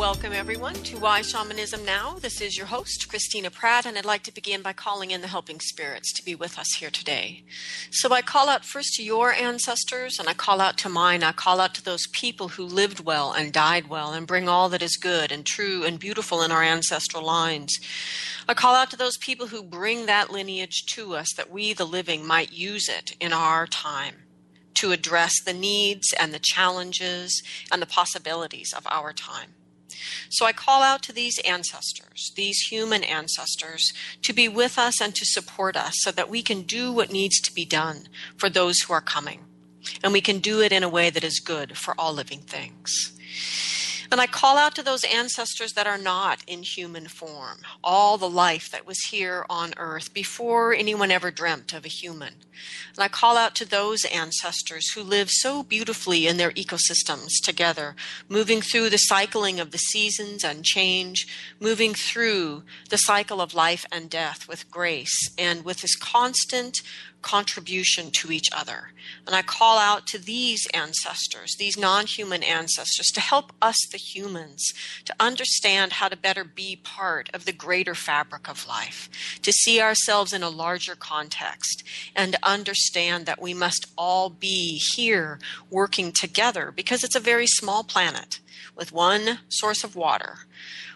Welcome, everyone, to Why Shamanism Now. This is your host, Christina Pratt, and I'd like to begin by calling in the helping spirits to be with us here today. So I call out first to your ancestors, and I call out to mine. I call out to those people who lived well and died well and bring all that is good and true and beautiful in our ancestral lines. I call out to those people who bring that lineage to us that we, the living, might use it in our time to address the needs and the challenges and the possibilities of our time. So I call out to these ancestors, these human ancestors, to be with us and to support us so that we can do what needs to be done for those who are coming. And we can do it in a way that is good for all living things. And I call out to those ancestors that are not in human form, all the life that was here on earth before anyone ever dreamt of a human. And I call out to those ancestors who live so beautifully in their ecosystems together, moving through the cycling of the seasons and change, moving through the cycle of life and death with grace and with this constant contribution to each other. And I call out to these ancestors, these non human ancestors, to help us, the humans, to understand how to better be part of the greater fabric of life, to see ourselves in a larger context, and to understand that we must all be here working together because it's a very small planet with one source of water,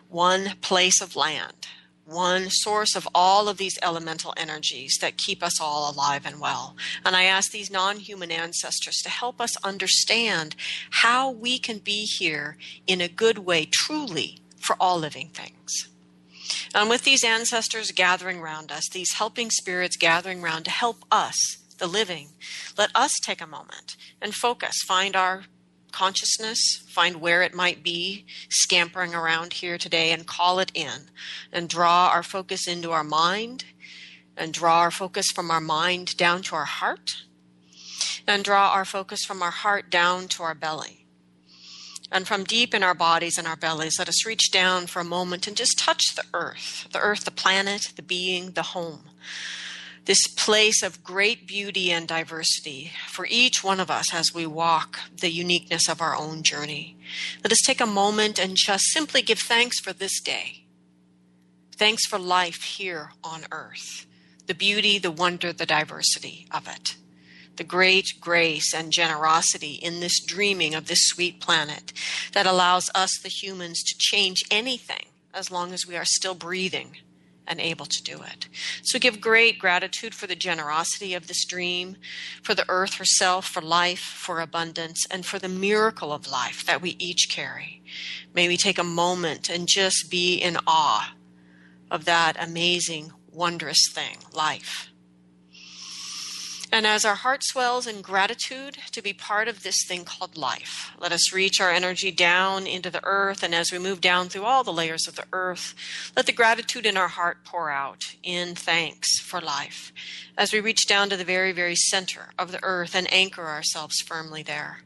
one place of land one source of all of these elemental energies that keep us all alive and well. And I ask these non human ancestors to help us understand how we can be here in a good way, truly, for all living things. And with these ancestors gathering around us, these helping spirits gathering around to help us, the living, let us take a moment and focus, find our consciousness, find where it might be scampering around here today, and call it in, and draw our focus into our mind, and draw our focus from our mind down to our heart, and draw our focus from our heart down to our belly. And from deep in our bodies and our bellies, let us reach down for a moment and just touch the earth, the earth, the planet, the being, the home this place of great beauty and diversity for each one of us as we walk the uniqueness of our own journey. Let us take a moment and just simply give thanks for this day. Thanks for life here on earth, the beauty, the wonder, the diversity of it, the great grace and generosity in this dreaming of this sweet planet that allows us, the humans, to change anything as long as we are still breathing and able to do it. So give great gratitude for the generosity of this dream, for the earth herself, for life, for abundance, and for the miracle of life that we each carry. May we take a moment and just be in awe of that amazing, wondrous thing, life. And as our heart swells in gratitude to be part of this thing called life, let us reach our energy down into the earth. And as we move down through all the layers of the earth, let the gratitude in our heart pour out in thanks for life as we reach down to the very, very center of the earth and anchor ourselves firmly there.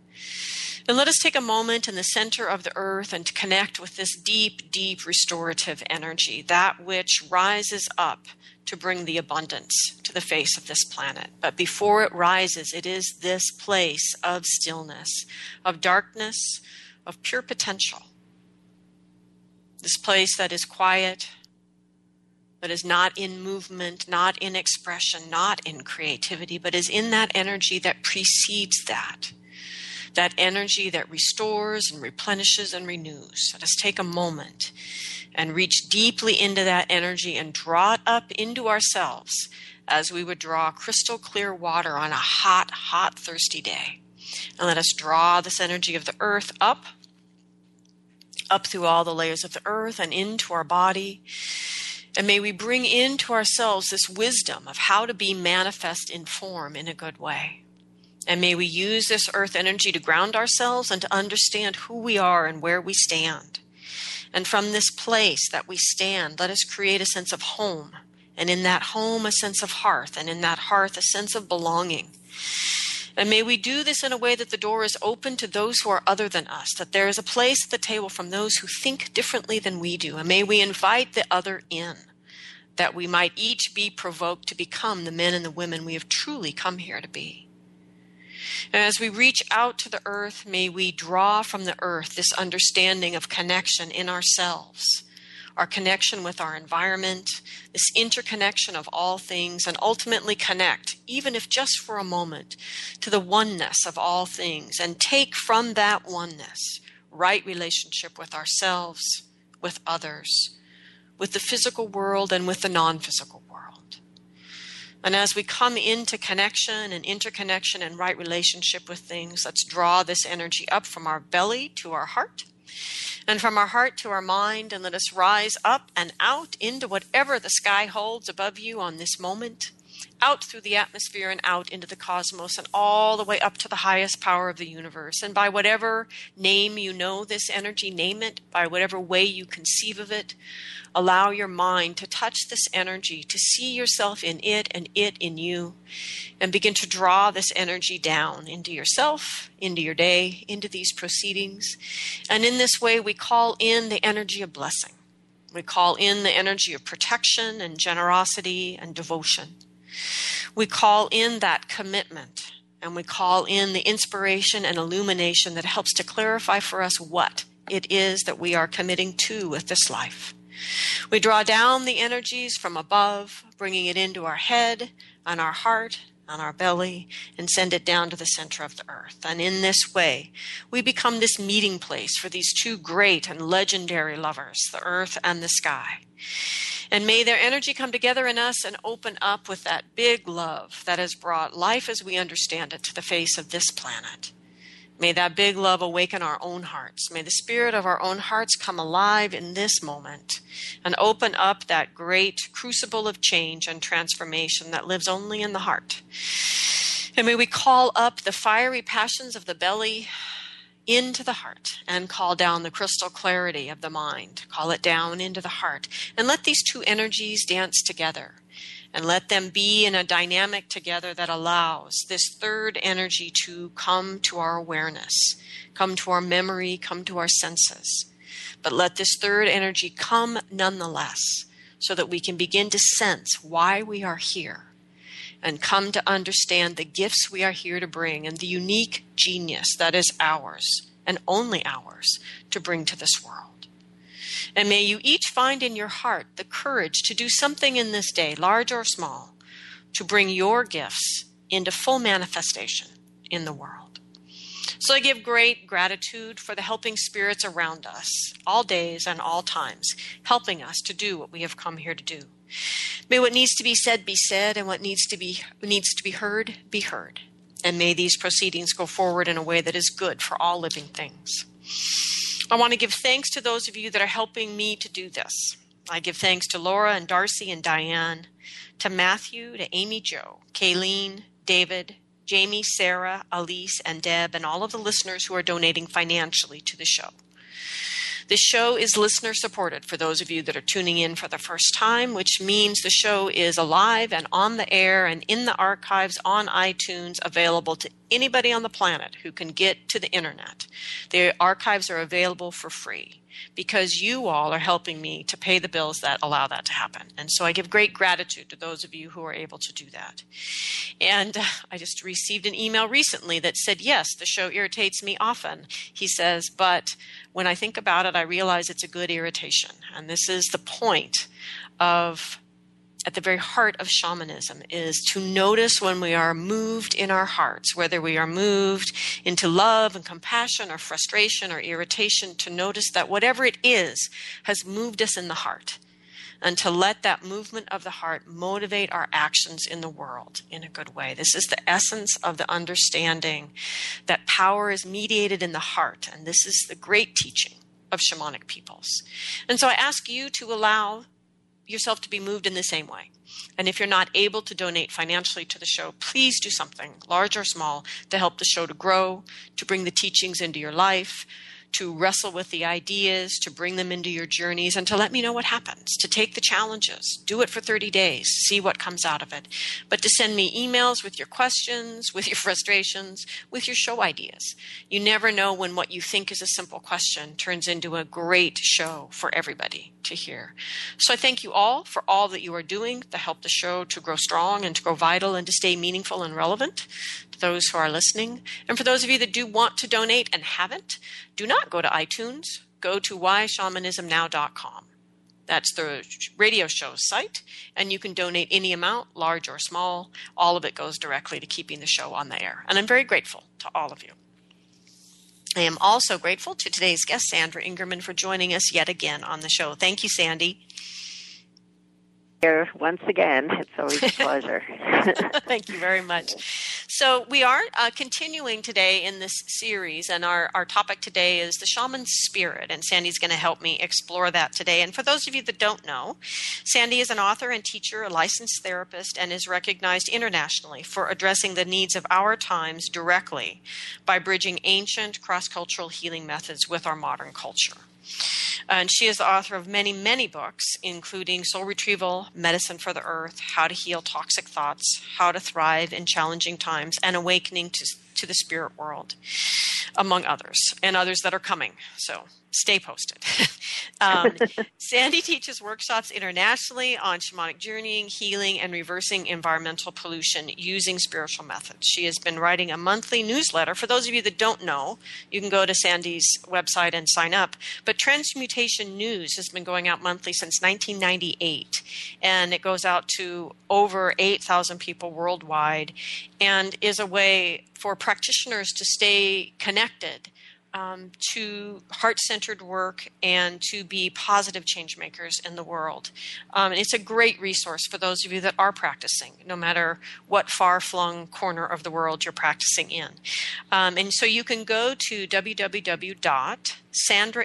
And let us take a moment in the center of the earth and connect with this deep, deep restorative energy, that which rises up to bring the abundance to the face of this planet. But before it rises, it is this place of stillness, of darkness, of pure potential. This place that is quiet, that is not in movement, not in expression, not in creativity, but is in that energy that precedes that. That energy that restores and replenishes and renews. Let us take a moment and reach deeply into that energy and draw it up into ourselves as we would draw crystal clear water on a hot, hot, thirsty day. And let us draw this energy of the earth up, up through all the layers of the earth and into our body. And may we bring into ourselves this wisdom of how to be manifest in form in a good way. And may we use this earth energy to ground ourselves and to understand who we are and where we stand. And from this place that we stand, let us create a sense of home. And in that home, a sense of hearth. And in that hearth, a sense of belonging. And may we do this in a way that the door is open to those who are other than us, that there is a place at the table from those who think differently than we do. And may we invite the other in, that we might each be provoked to become the men and the women we have truly come here to be. And as we reach out to the earth, may we draw from the earth this understanding of connection in ourselves our connection with our environment, this interconnection of all things, and ultimately connect, even if just for a moment, to the oneness of all things and take from that oneness right relationship with ourselves, with others, with the physical world, and with the non physical world. And as we come into connection and interconnection and right relationship with things, let's draw this energy up from our belly to our heart and from our heart to our mind, and let us rise up and out into whatever the sky holds above you on this moment out through the atmosphere and out into the cosmos and all the way up to the highest power of the universe. And by whatever name you know this energy, name it. By whatever way you conceive of it, allow your mind to touch this energy, to see yourself in it and it in you, and begin to draw this energy down into yourself, into your day, into these proceedings. And in this way, we call in the energy of blessing. We call in the energy of protection and generosity and devotion. We call in that commitment and we call in the inspiration and illumination that helps to clarify for us what it is that we are committing to with this life. We draw down the energies from above, bringing it into our head and our heart and our belly and send it down to the center of the earth. And in this way, we become this meeting place for these two great and legendary lovers, the earth and the sky. And may their energy come together in us and open up with that big love that has brought life as we understand it to the face of this planet. May that big love awaken our own hearts. May the spirit of our own hearts come alive in this moment and open up that great crucible of change and transformation that lives only in the heart. And may we call up the fiery passions of the belly into the heart and call down the crystal clarity of the mind. Call it down into the heart. And let these two energies dance together. And let them be in a dynamic together that allows this third energy to come to our awareness, come to our memory, come to our senses. But let this third energy come nonetheless, so that we can begin to sense why we are here and come to understand the gifts we are here to bring and the unique genius that is ours and only ours to bring to this world. And may you each find in your heart the courage to do something in this day, large or small, to bring your gifts into full manifestation in the world. So I give great gratitude for the helping spirits around us, all days and all times, helping us to do what we have come here to do. May what needs to be said be said, and what needs to be needs to be heard be heard. And may these proceedings go forward in a way that is good for all living things. I want to give thanks to those of you that are helping me to do this. I give thanks to Laura and Darcy and Diane, to Matthew, to Amy Joe, Kayleen, David, Jamie, Sarah, Elise, and Deb, and all of the listeners who are donating financially to the show. This show is listener supported for those of you that are tuning in for the first time, which means the show is alive and on the air and in the archives on iTunes, available to anybody on the planet who can get to the internet. The archives are available for free because you all are helping me to pay the bills that allow that to happen. And so I give great gratitude to those of you who are able to do that. And I just received an email recently that said, Yes, the show irritates me often. He says, But when I think about it, I realize it's a good irritation. And this is the point of at the very heart of shamanism is to notice when we are moved in our hearts, whether we are moved into love and compassion or frustration or irritation, to notice that whatever it is has moved us in the heart. And to let that movement of the heart motivate our actions in the world in a good way. This is the essence of the understanding that power is mediated in the heart. And this is the great teaching of shamanic peoples. And so I ask you to allow yourself to be moved in the same way. And if you're not able to donate financially to the show, please do something, large or small, to help the show to grow, to bring the teachings into your life, to wrestle with the ideas, to bring them into your journeys, and to let me know what happens, to take the challenges. Do it for 30 days, see what comes out of it. But to send me emails with your questions, with your frustrations, with your show ideas. You never know when what you think is a simple question turns into a great show for everybody to hear. So I thank you all for all that you are doing to help the show to grow strong and to grow vital and to stay meaningful and relevant to those who are listening. And for those of you that do want to donate and haven't, do not go to iTunes. Go to whyshamanismnow.com. That's the radio show's site, and you can donate any amount, large or small. All of it goes directly to keeping the show on the air. And I'm very grateful to all of you. I am also grateful to today's guest, Sandra Ingerman, for joining us yet again on the show. Thank you, Sandy. Here once again. It's always a pleasure. Thank you very much. So, we are uh, continuing today in this series, and our, our topic today is the shaman's spirit. And Sandy's going to help me explore that today. And for those of you that don't know, Sandy is an author and teacher, a licensed therapist, and is recognized internationally for addressing the needs of our times directly by bridging ancient cross cultural healing methods with our modern culture. And she is the author of many, many books, including Soul Retrieval, Medicine for the Earth, How to Heal Toxic Thoughts, How to Thrive in Challenging Times, and Awakening to, to the Spirit World, among others, and others that are coming. So stay posted. um, Sandy teaches workshops internationally on shamanic journeying, healing, and reversing environmental pollution using spiritual methods. She has been writing a monthly newsletter. For those of you that don't know, you can go to Sandy's website and sign up. But Transmutation News has been going out monthly since 1998, and it goes out to over 8,000 people worldwide and is a way for practitioners to stay connected um, to heart centered work and to be positive change makers in the world. Um, it's a great resource for those of you that are practicing, no matter what far flung corner of the world you're practicing in. Um, and so you can go to www.sandra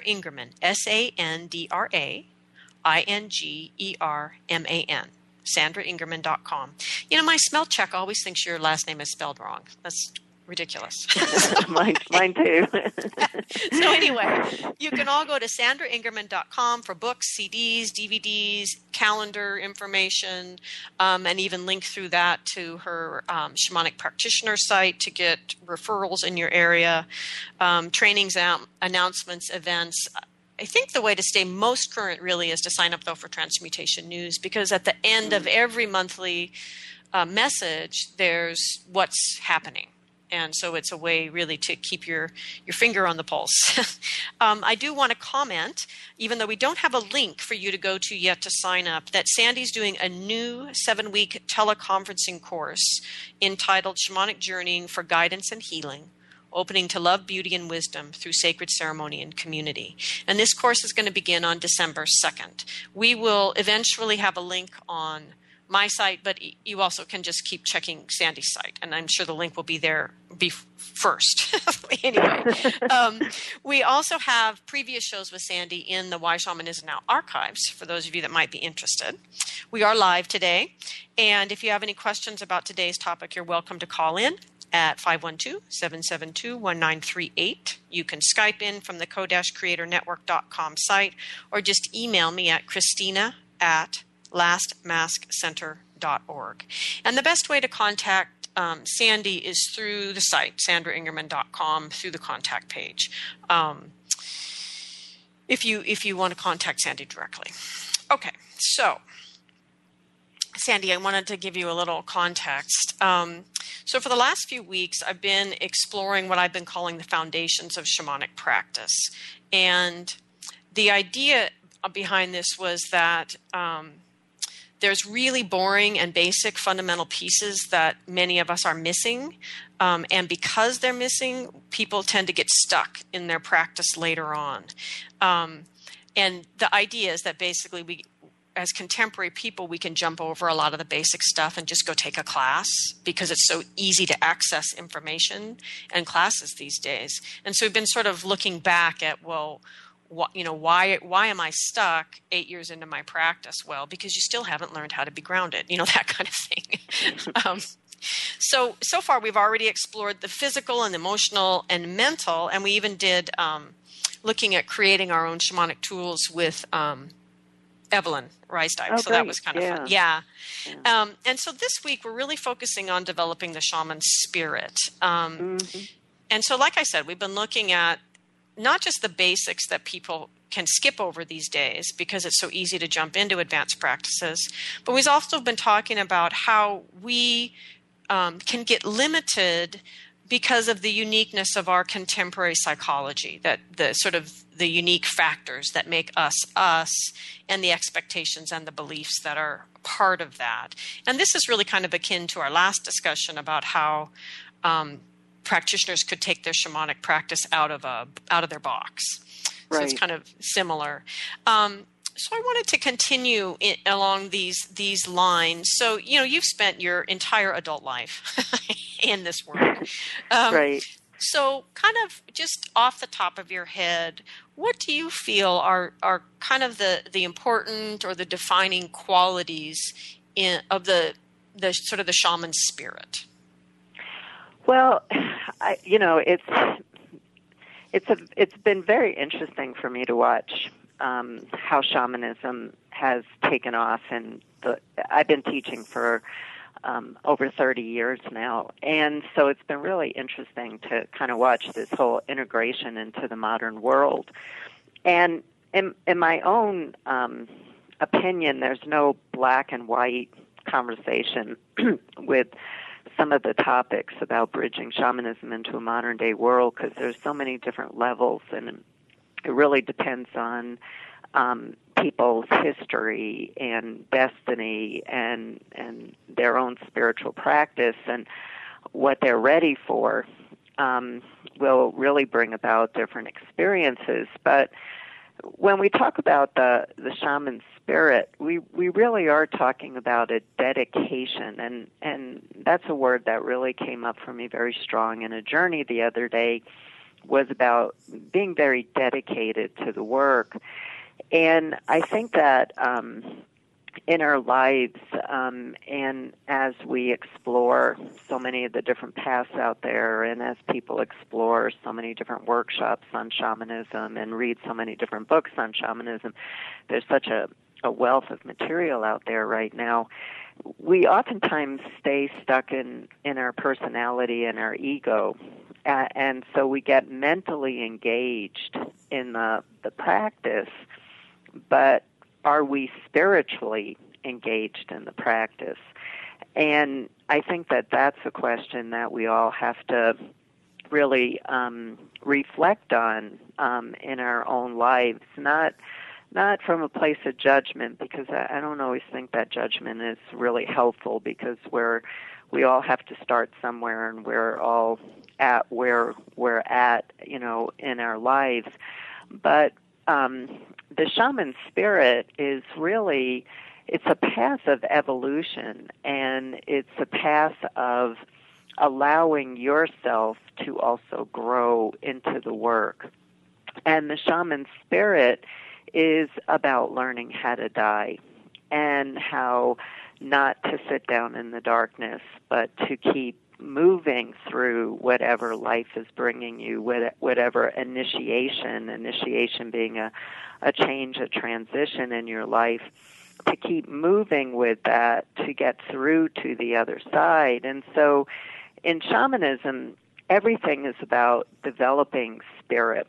Ingerman, S A N D R A I N G E R M A N sandraingerman.com. You know, my spell check always thinks your last name is spelled wrong. That's ridiculous. mine, mine too. so anyway, you can all go to sandraingerman.com for books, CDs, DVDs, calendar information, um, and even link through that to her um, shamanic practitioner site to get referrals in your area, um, trainings, announcements, events. I think the way to stay most current really is to sign up though for Transmutation News because at the end of every monthly uh, message, there's what's happening and so it's a way really to keep your your finger on the pulse. um, I do want to comment, even though we don't have a link for you to go to yet to sign up, that Sandy's doing a new seven week teleconferencing course entitled Shamanic Journeying for Guidance and Healing opening to love, beauty, and wisdom through sacred ceremony and community. And this course is going to begin on December 2nd. We will eventually have a link on my site, but you also can just keep checking Sandy's site, and I'm sure the link will be there be first. anyway, um, we also have previous shows with Sandy in the Why Shamanism Now archives for those of you that might be interested. We are live today, and if you have any questions about today's topic, you're welcome to call in at 512-772-1938. You can Skype in from the co-creatornetwork.com site or just email me at christina at lastmaskcenter.org. And the best way to contact um, Sandy is through the site, sandraingerman.com, through the contact page. Um, if you if you want to contact Sandy directly. Okay, so Sandy, I wanted to give you a little context. Um, so, for the last few weeks, I've been exploring what I've been calling the foundations of shamanic practice. And the idea behind this was that um, there's really boring and basic fundamental pieces that many of us are missing. Um, and because they're missing, people tend to get stuck in their practice later on. Um, and the idea is that basically we, as contemporary people, we can jump over a lot of the basic stuff and just go take a class because it's so easy to access information and classes these days. And so we've been sort of looking back at, well, wh- you know why why am I stuck eight years into my practice? Well, because you still haven't learned how to be grounded. You know that kind of thing. um, so so far we've already explored the physical and emotional and mental, and we even did um, looking at creating our own shamanic tools with. Um, Evelyn Rysdyk. Oh, so great. that was kind of yeah. fun. Yeah. Yeah. Um, and so this week we're really focusing on developing the shaman spirit. Um, Mhm. and so, like I said, we've been looking at not just the basics that people can skip over these days because it's so easy to jump into advanced practices, but we've also been talking about how we um, can get limited because of the uniqueness of our contemporary psychology that the sort of the unique factors that make us us and the expectations and the beliefs that are part of that. And this is really kind of akin to our last discussion about how um, practitioners could take their shamanic practice out of a out of their box so it's kind of similar um, so I wanted to continue in, along these these lines. So you know, you've spent your entire adult life in this world, um, right. So, kind of just off the top of your head, what do you feel are are kind of the the important or the defining qualities in of the the sort of the shaman spirit? Well, I, you know, it's it's a it's been very interesting for me to watch um, how shamanism has taken off, and the I've been teaching for um, over 30 years now, and so it's been really interesting to kind of watch this whole integration into the modern world. And in in my own um, opinion, there's no black and white conversation with some of the topics about bridging shamanism into a modern day world because there's so many different levels and it really depends on um, people's history and destiny and and their own spiritual practice and what they're ready for um, will really bring about different experiences. But when we talk about the the shaman spirit, we we really are talking about a dedication, and and that's a word that really came up for me very strong in a journey the other day. Was about being very dedicated to the work, and I think that um, in our lives, um, and as we explore so many of the different paths out there, and as people explore so many different workshops on shamanism and read so many different books on shamanism, there's such a, a wealth of material out there right now. We oftentimes stay stuck in, in our personality and our ego, uh, and so we get mentally engaged in the, the practice, but are we spiritually engaged in the practice? And I think that that's a question that we all have to really um, reflect on um, in our own lives, not not from a place of judgment, because I, I don't always think that judgment is really helpful, because we're we all have to start somewhere, and we're all at where we're at, you know, in our lives. But um, the shaman spirit is really it's a path of evolution and it's a path of allowing yourself to also grow into the work and the shaman spirit is about learning how to die and how not to sit down in the darkness but to keep moving through whatever life is bringing you, whatever initiation, initiation being a, a change, a transition in your life, to keep moving with that to get through to the other side. And so in shamanism, everything is about developing spirit.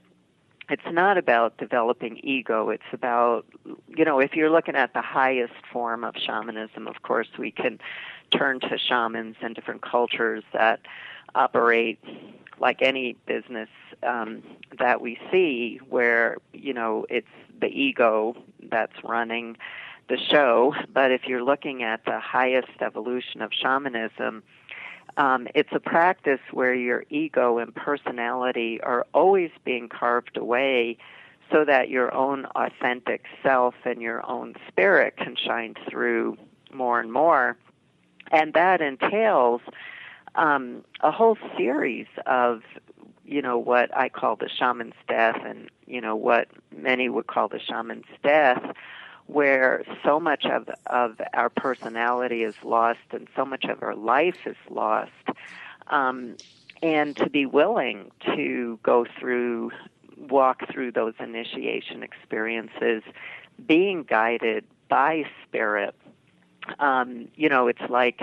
It's not about developing ego. It's about, you know, if you're looking at the highest form of shamanism, of course, we can turn to shamans and different cultures that operate like any business um, that we see, where you know it's the ego that's running the show. But if you're looking at the highest evolution of shamanism, um, it's a practice where your ego and personality are always being carved away so that your own authentic self and your own spirit can shine through more and more. And that entails um, a whole series of you know, what I call the shaman's death and, you know, what many would call the shaman's death, where so much of, of our personality is lost and so much of our life is lost. Um, and to be willing to go through, walk through those initiation experiences, being guided by spirit. Um, you know, it's like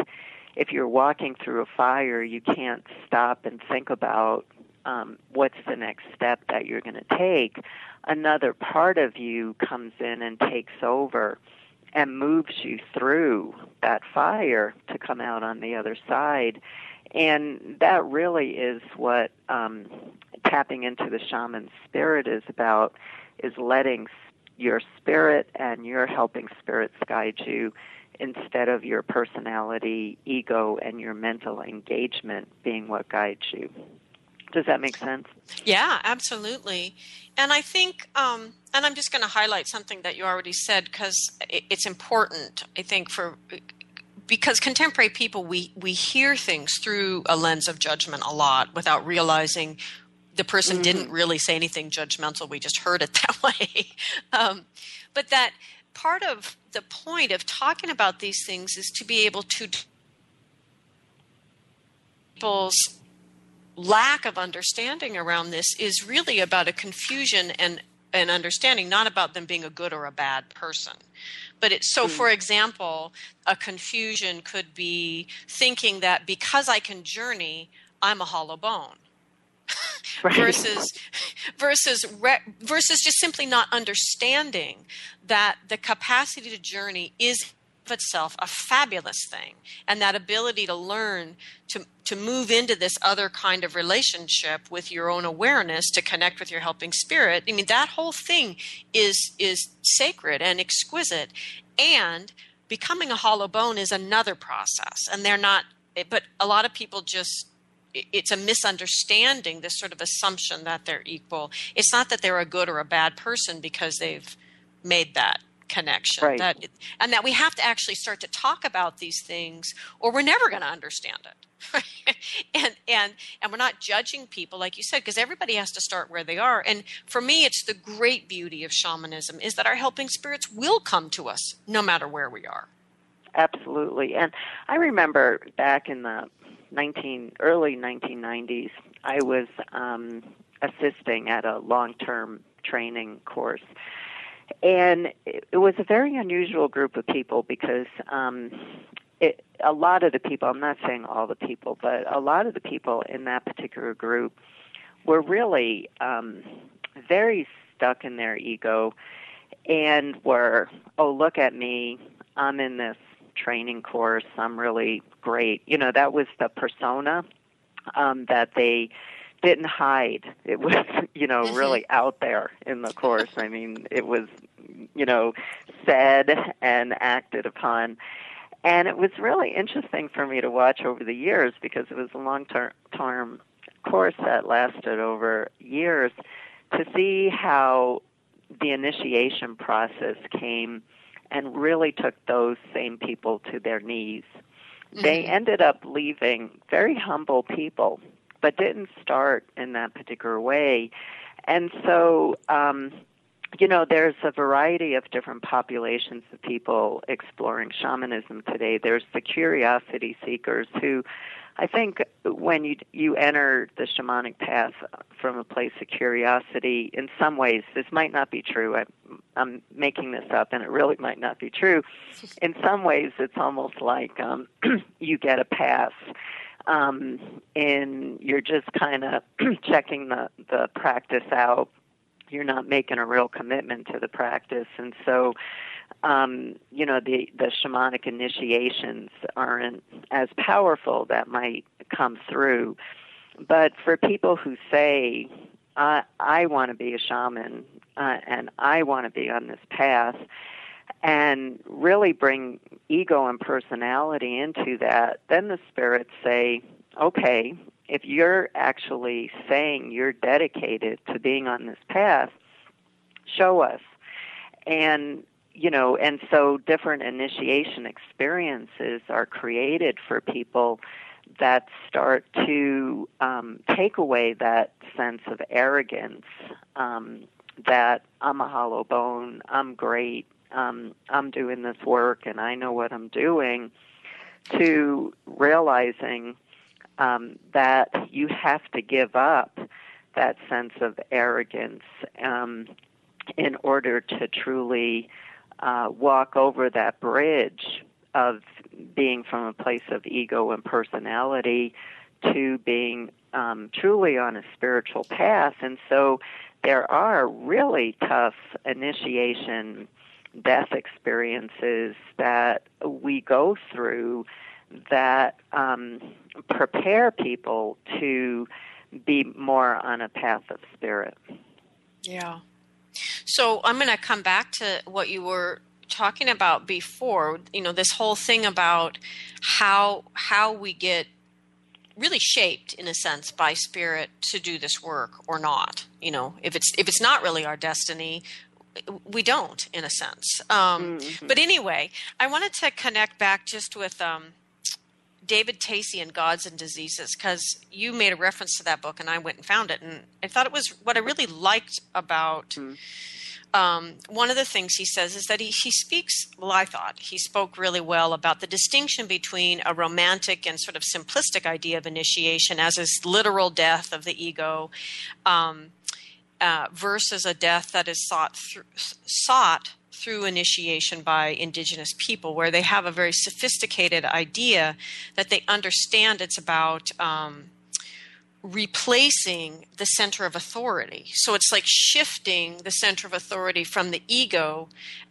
if you're walking through a fire, you can't stop and think about um, what's the next step that you're going to take. Another part of you comes in and takes over and moves you through that fire to come out on the other side. And that really is what um, tapping into the shaman spirit is about, is letting your spirit and your helping spirits guide you instead of your personality, ego, and your mental engagement being what guides you. Does that make sense? Yeah, absolutely. And I think, um, and I'm just going to highlight something that you already said because it's important, I think, for because contemporary people we we hear things through a lens of judgment a lot without realizing the person mm-hmm. didn't really say anything judgmental we just heard it that way um, but that part of the point of talking about these things is to be able to people's lack of understanding around this is really about a confusion and an understanding not about them being a good or a bad person but it's so mm. for example a confusion could be thinking that because i can journey i'm a hollow bone right. versus versus re, versus just simply not understanding that the capacity to journey is itself a fabulous thing. And that ability to learn to to move into this other kind of relationship with your own awareness to connect with your helping spirit i mean that whole thing is is sacred and exquisite. And becoming a hollow bone is another process. And they're not but a lot of people just it's a misunderstanding this sort of assumption that they're equal. It's not that they're a good or a bad person because they've made that connection right. that and that we have to actually start to talk about these things or we're never going to understand it. And and and we're not judging people like you said because everybody has to start where they are. And for me it's the great beauty of shamanism is that our helping spirits will come to us no matter where we are. Absolutely. And i remember back in the 19 early 1990s i was um assisting at a long-term training course and it, was a very unusual group of people because um, it, a lot of the people, I'm not saying all the people, but a lot of the people in that particular group were really um, very stuck in their ego and were, oh, look at me, I'm in this training course, I'm really great. You know, that was the persona um, that they didn't hide. It was, you know, mm-hmm. really out there in the course. I mean, it was, you know, said and acted upon. And it was really interesting for me to watch over the years because it was a long term course that lasted over years to see how the initiation process came and really took those same people to their knees. Mm-hmm. They ended up leaving very humble people but didn't start in that particular way. And so, um, you know, there's a variety of different populations of people exploring shamanism today. There's the curiosity seekers who I think when you you enter the shamanic path from a place of curiosity, in some ways, this might not be true. I, I'm making this up, and it really might not be true. In some ways, it's almost like um, you get a pass um, and you're just kind of checking the the practice out. You're not making a real commitment to the practice, and so um, you know the the shamanic initiations aren't as powerful. That might come through, but for people who say, "I I want to be a shaman," uh, and I want to be on this path and really bring ego and personality into that, then the spirits say, okay, if you're actually saying you're dedicated to being on this path, show us. And, you know, and so different initiation experiences are created for people that start to um, take away that sense of arrogance um, that I'm a hollow bone, I'm great, um, I'm doing this work, and I know what I'm doing, to realizing um, that you have to give up that sense of arrogance um, in order to truly uh, walk over that bridge of being from a place of ego and personality to being um, truly on a spiritual path. And so there are really tough initiation death experiences that we go through that um, prepare people to be more on a path of spirit. Yeah. So I'm going to come back to what you were talking about before. You know, this whole thing about how how we get really shaped in a sense by spirit to do this work or not. You know, if it's if it's not really our destiny, we don't in a sense. Um, mm-hmm. But anyway, I wanted to connect back just with. Um, David Tacey and Gods and Diseases because you made a reference to that book and I went and found it and I thought it was what I really liked about mm. um, one of the things he says is that he, he speaks well I thought he spoke really well about the distinction between a romantic and sort of simplistic idea of initiation as is literal death of the ego um, uh, versus a death that is sought through, sought through initiation by indigenous people, where they have a very sophisticated idea that they understand it's about um, replacing the center of authority. So it's like shifting the center of authority from the ego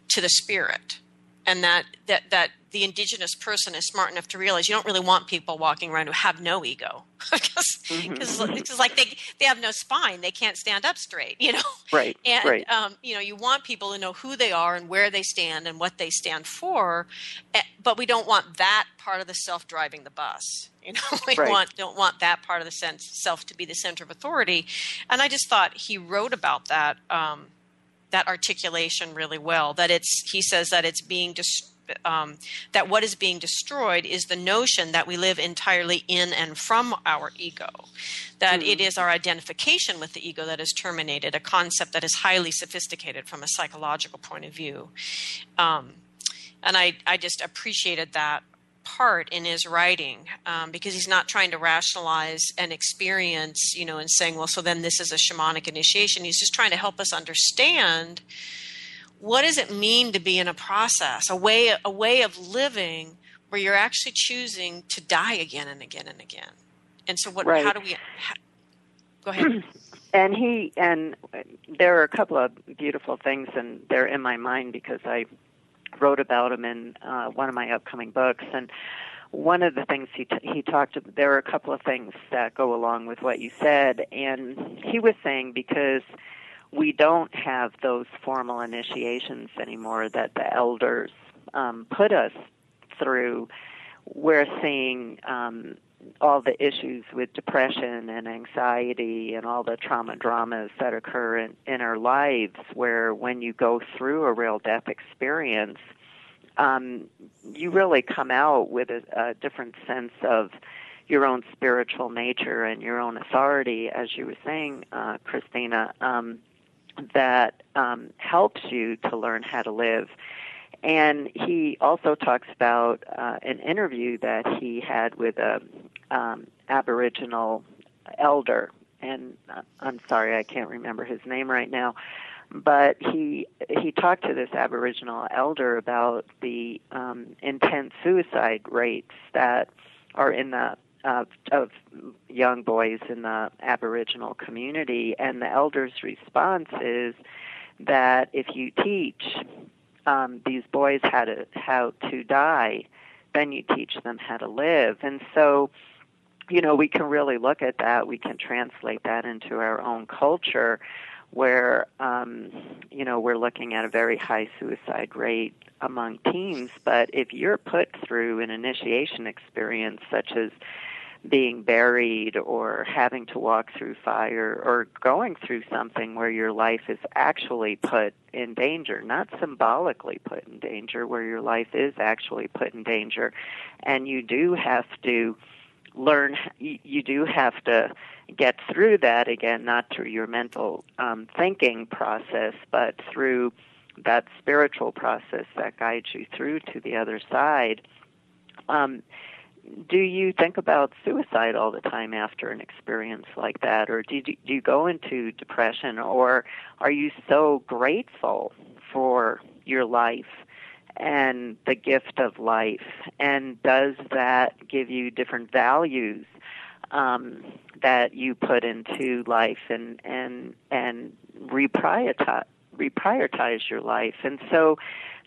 to the spirit. And that, that, that the indigenous person is smart enough to realize you don't really want people walking around who have no ego because mm-hmm. it's like they they have no spine they can't stand up straight you know right and right. Um, you know you want people to know who they are and where they stand and what they stand for eh, but we don't want that part of the self driving the bus you know we right. want don't want that part of the sense self to be the center of authority and i just thought he wrote about that um, that articulation really well that it's he says that it's being destroyed um, that what is being destroyed is the notion that we live entirely in and from our ego, that mm-hmm. it is our identification with the ego that is terminated, a concept that is highly sophisticated from a psychological point of view. Um, and I, I just appreciated that part in his writing um, because he's not trying to rationalize an experience, you know, and saying, well, so then this is a shamanic initiation. He's just trying to help us understand what does it mean to be in a process, a way, a way of living where you're actually choosing to die again and again and again? And so, what? Right. How do we? How, go ahead. and he and there are a couple of beautiful things, and they're in my mind because I wrote about them in uh, one of my upcoming books. And one of the things he t- he talked about, there are a couple of things that go along with what you said, and he was saying because we don't have those formal initiations anymore that the elders um, put us through. We're seeing um, all the issues with depression and anxiety and all the trauma dramas that occur in, in our lives, where when you go through a real death experience, um, you really come out with a, a different sense of your own spiritual nature and your own authority, as you were saying, uh, Christina. Um, that um, helps you to learn how to live. And he also talks about uh, an interview that he had with a um, Aboriginal elder, and uh, I'm sorry I can't remember his name right now, but he he talked to this Aboriginal elder about the um, intense suicide rates that are in the of, of young boys in the Aboriginal community, and the elders' response is that if you teach um, these boys how to how to die, then you teach them how to live, and so you know we can really look at that. We can translate that into our own culture, where um, you know we're looking at a very high suicide rate among teens. But if you're put through an initiation experience such as being buried or having to walk through fire or going through something where your life is actually put in danger, not symbolically put in danger, where your life is actually put in danger. And you do have to learn you do have to get through that again not through your mental um, thinking process but through that spiritual process that guides you through to the other side. Um, do you think about suicide all the time after an experience like that or do you, do you go into depression or are you so grateful for your life and the gift of life? And does that give you different values um, that you put into life and and and reprioritize reprioritize your life? And so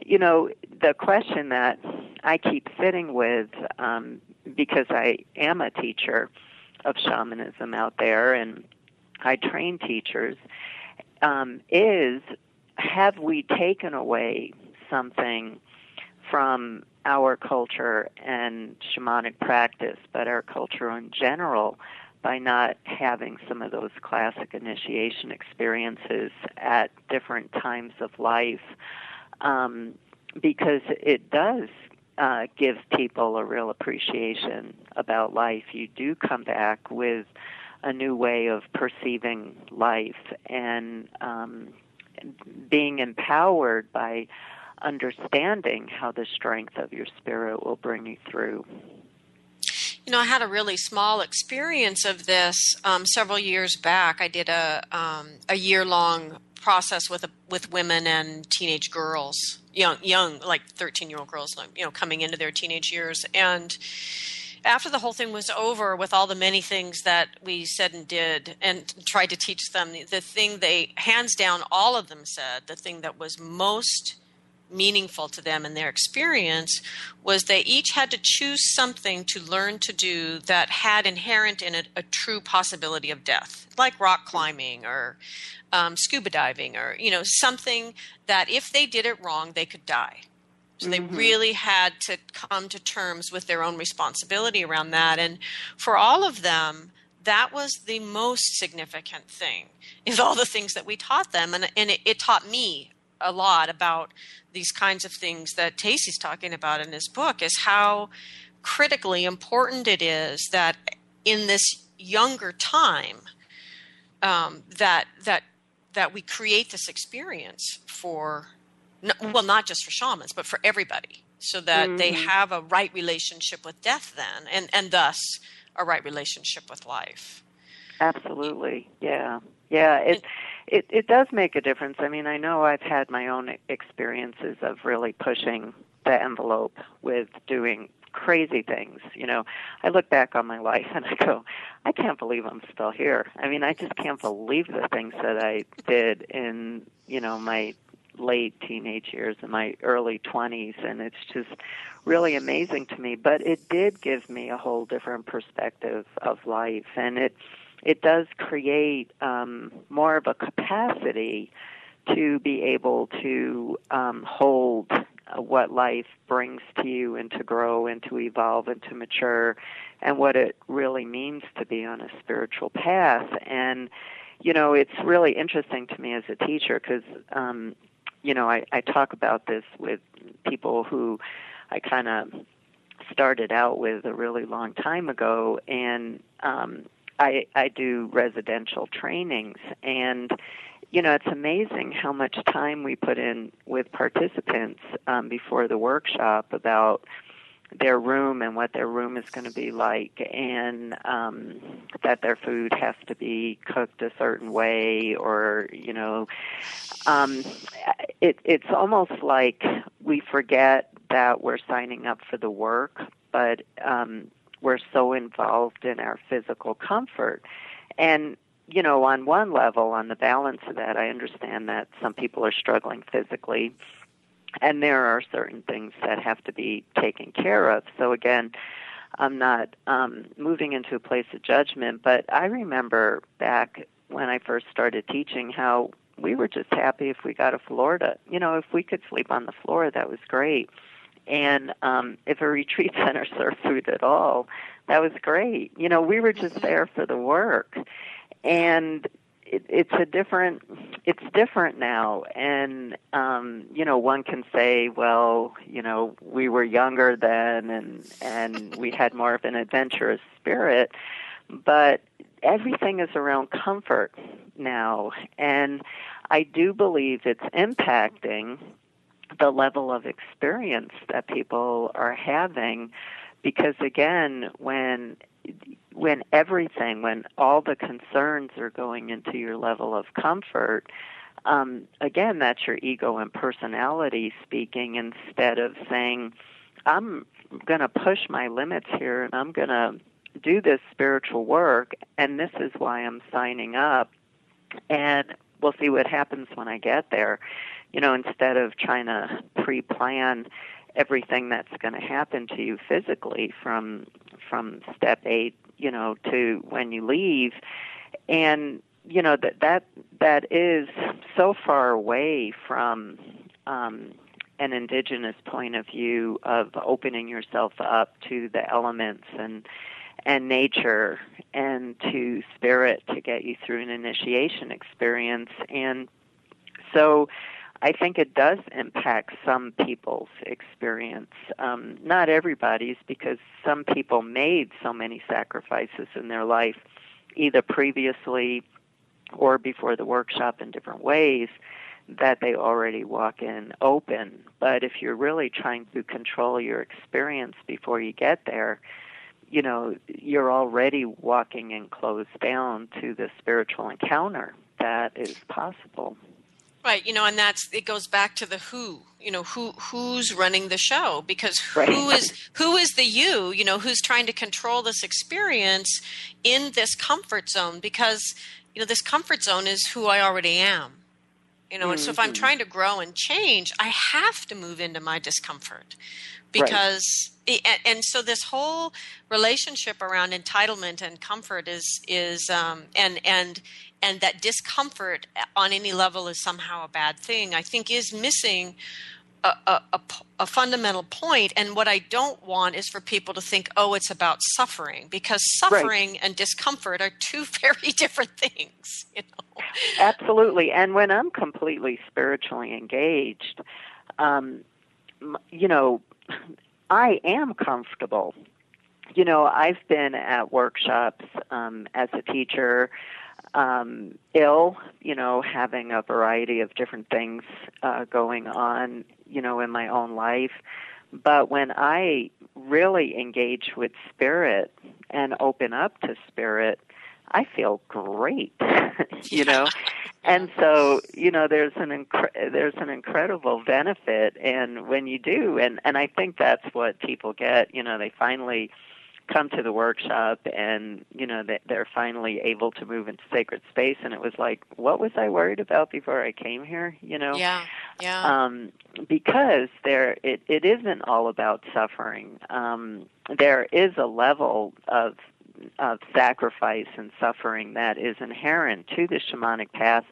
you know the question that I keep sitting with um, because I am a teacher of shamanism out there and I train teachers um, is have we taken away something from our culture and shamanic practice, but our culture in general, by not having some of those classic initiation experiences at different times of life, um, because it does uh, give people a real appreciation about life. You do come back with a new way of perceiving life and um, being empowered by understanding how the strength of your spirit will bring you through. You know, I had a really small experience of this um, several years back. I did a um, a year long process with a, with women and teenage girls, young young like thirteen year old girls, you know, coming into their teenage years, and after the whole thing was over with all the many things that we said and did and tried to teach them the thing they hands down all of them said the thing that was most meaningful to them in their experience was they each had to choose something to learn to do that had inherent in it a true possibility of death, like rock climbing or um, scuba diving, or you know something that if they did it wrong, they could die. So they mm-hmm. really had to come to terms with their own responsibility around that, and for all of them, that was the most significant thing is all the things that we taught them and, and it, it, taught me a lot about these kinds of things that Tacy's talking about in his book is how critically important it is that in this younger time um, that that that we create this experience for well not just for shamans but for everybody so that mm-hmm. they have a right relationship with death then and and thus a right relationship with life. Absolutely. Yeah. Yeah it it it does make a difference. I mean, I know I've had my own experiences of really pushing the envelope with doing crazy things. You know, I look back on my life and I go, I can't believe I'm still here. I mean, I just can't believe the things that I did in, you know, my late teenage years and my early 20s and it's just really amazing to me, but it did give me a whole different perspective of life and it it does create um, more of a capacity to be able to um, hold uh, what life brings to you and to grow and to evolve and to mature and what it really means to be on a spiritual path. And, you know, it's really interesting to me as a teacher because, um, you know, I, I talk about this with people who I kind of started out with a really long time ago and um I I do residential trainings. And you know it's amazing how much time we put in with participants um, before the workshop about their room and what their room is going to be like and um that their food has to be cooked a certain way or you know um it it's almost like we forget that we're signing up for the work but um we're so involved in our physical comfort. And, you know, on one level, on the balance of that, I understand that some people are struggling physically, and there are certain things that have to be taken care of. So, again, I'm not um, moving into a place of judgment, but I remember back when I first started teaching how we were just happy if we got a to, you know, if we could sleep on the floor, that was great. And um, if a retreat center served food at all, that was great. You know, we were just there for the work. And it, it's a different it's different now and um you know one can say well you know we were younger then and and we had more of an adventurous spirit but everything is around comfort now and i do believe it's impacting the level of experience that people are having because again when when everything, when all the concerns are going into your level of comfort, um, again, that's your ego and personality speaking instead of saying, I'm going to push my limits here and I'm going to do this spiritual work, and this is why I'm signing up. And we'll see what happens when I get there. You know, instead of trying to pre plan everything that's going to happen to you physically from from step 8 you know to when you leave. And you know that that that is so far away from um an indigenous point of view of opening yourself up to the elements and and nature and to spirit to get you through an initiation experience. And so I think it does impact some people's experience. Um, not everybody's, because some people made so many sacrifices in their life, either previously or before the workshop in different ways, that they already walk in open. But if you're really trying to control your experience before you get there, you know, you're already walking in closed down to the spiritual encounter that is possible. Right, you know, and that's it goes back to the who, you know, who who's running the show because right. who is who is the you, you know, who's trying to control this experience in this comfort zone because you know, this comfort zone is who I already am. You know, mm-hmm. and so if I'm mm-hmm. trying to grow and change, I have to move into my discomfort because right. it, and so this whole relationship around entitlement and comfort is is um, and and and that discomfort on any level is somehow a bad thing, I think is missing a, a, a, fundamental point. And what I don't want is for people to think, oh, it's about suffering, because suffering right. and discomfort are two very different things. You know? Absolutely. And when I'm completely spiritually engaged, um, you know, I am comfortable. You know, I've been at workshops um, as a teacher um, ill, you know, having a variety of different things uh, going on, you know, in my own life. But when I really engage with spirit and open up to spirit, I feel great, you know. And so, you know, there's an incre- there's an incredible benefit, and when you do, and and I think that's what people get. You know, they finally come to the workshop and you know that they're finally able to move into sacred space. And it was like what was i worried about before i came here you know? Yeah yeah. Um because there it it isn't all about suffering. Um there is a level of of sacrifice and suffering that is inherent to the shamanic path.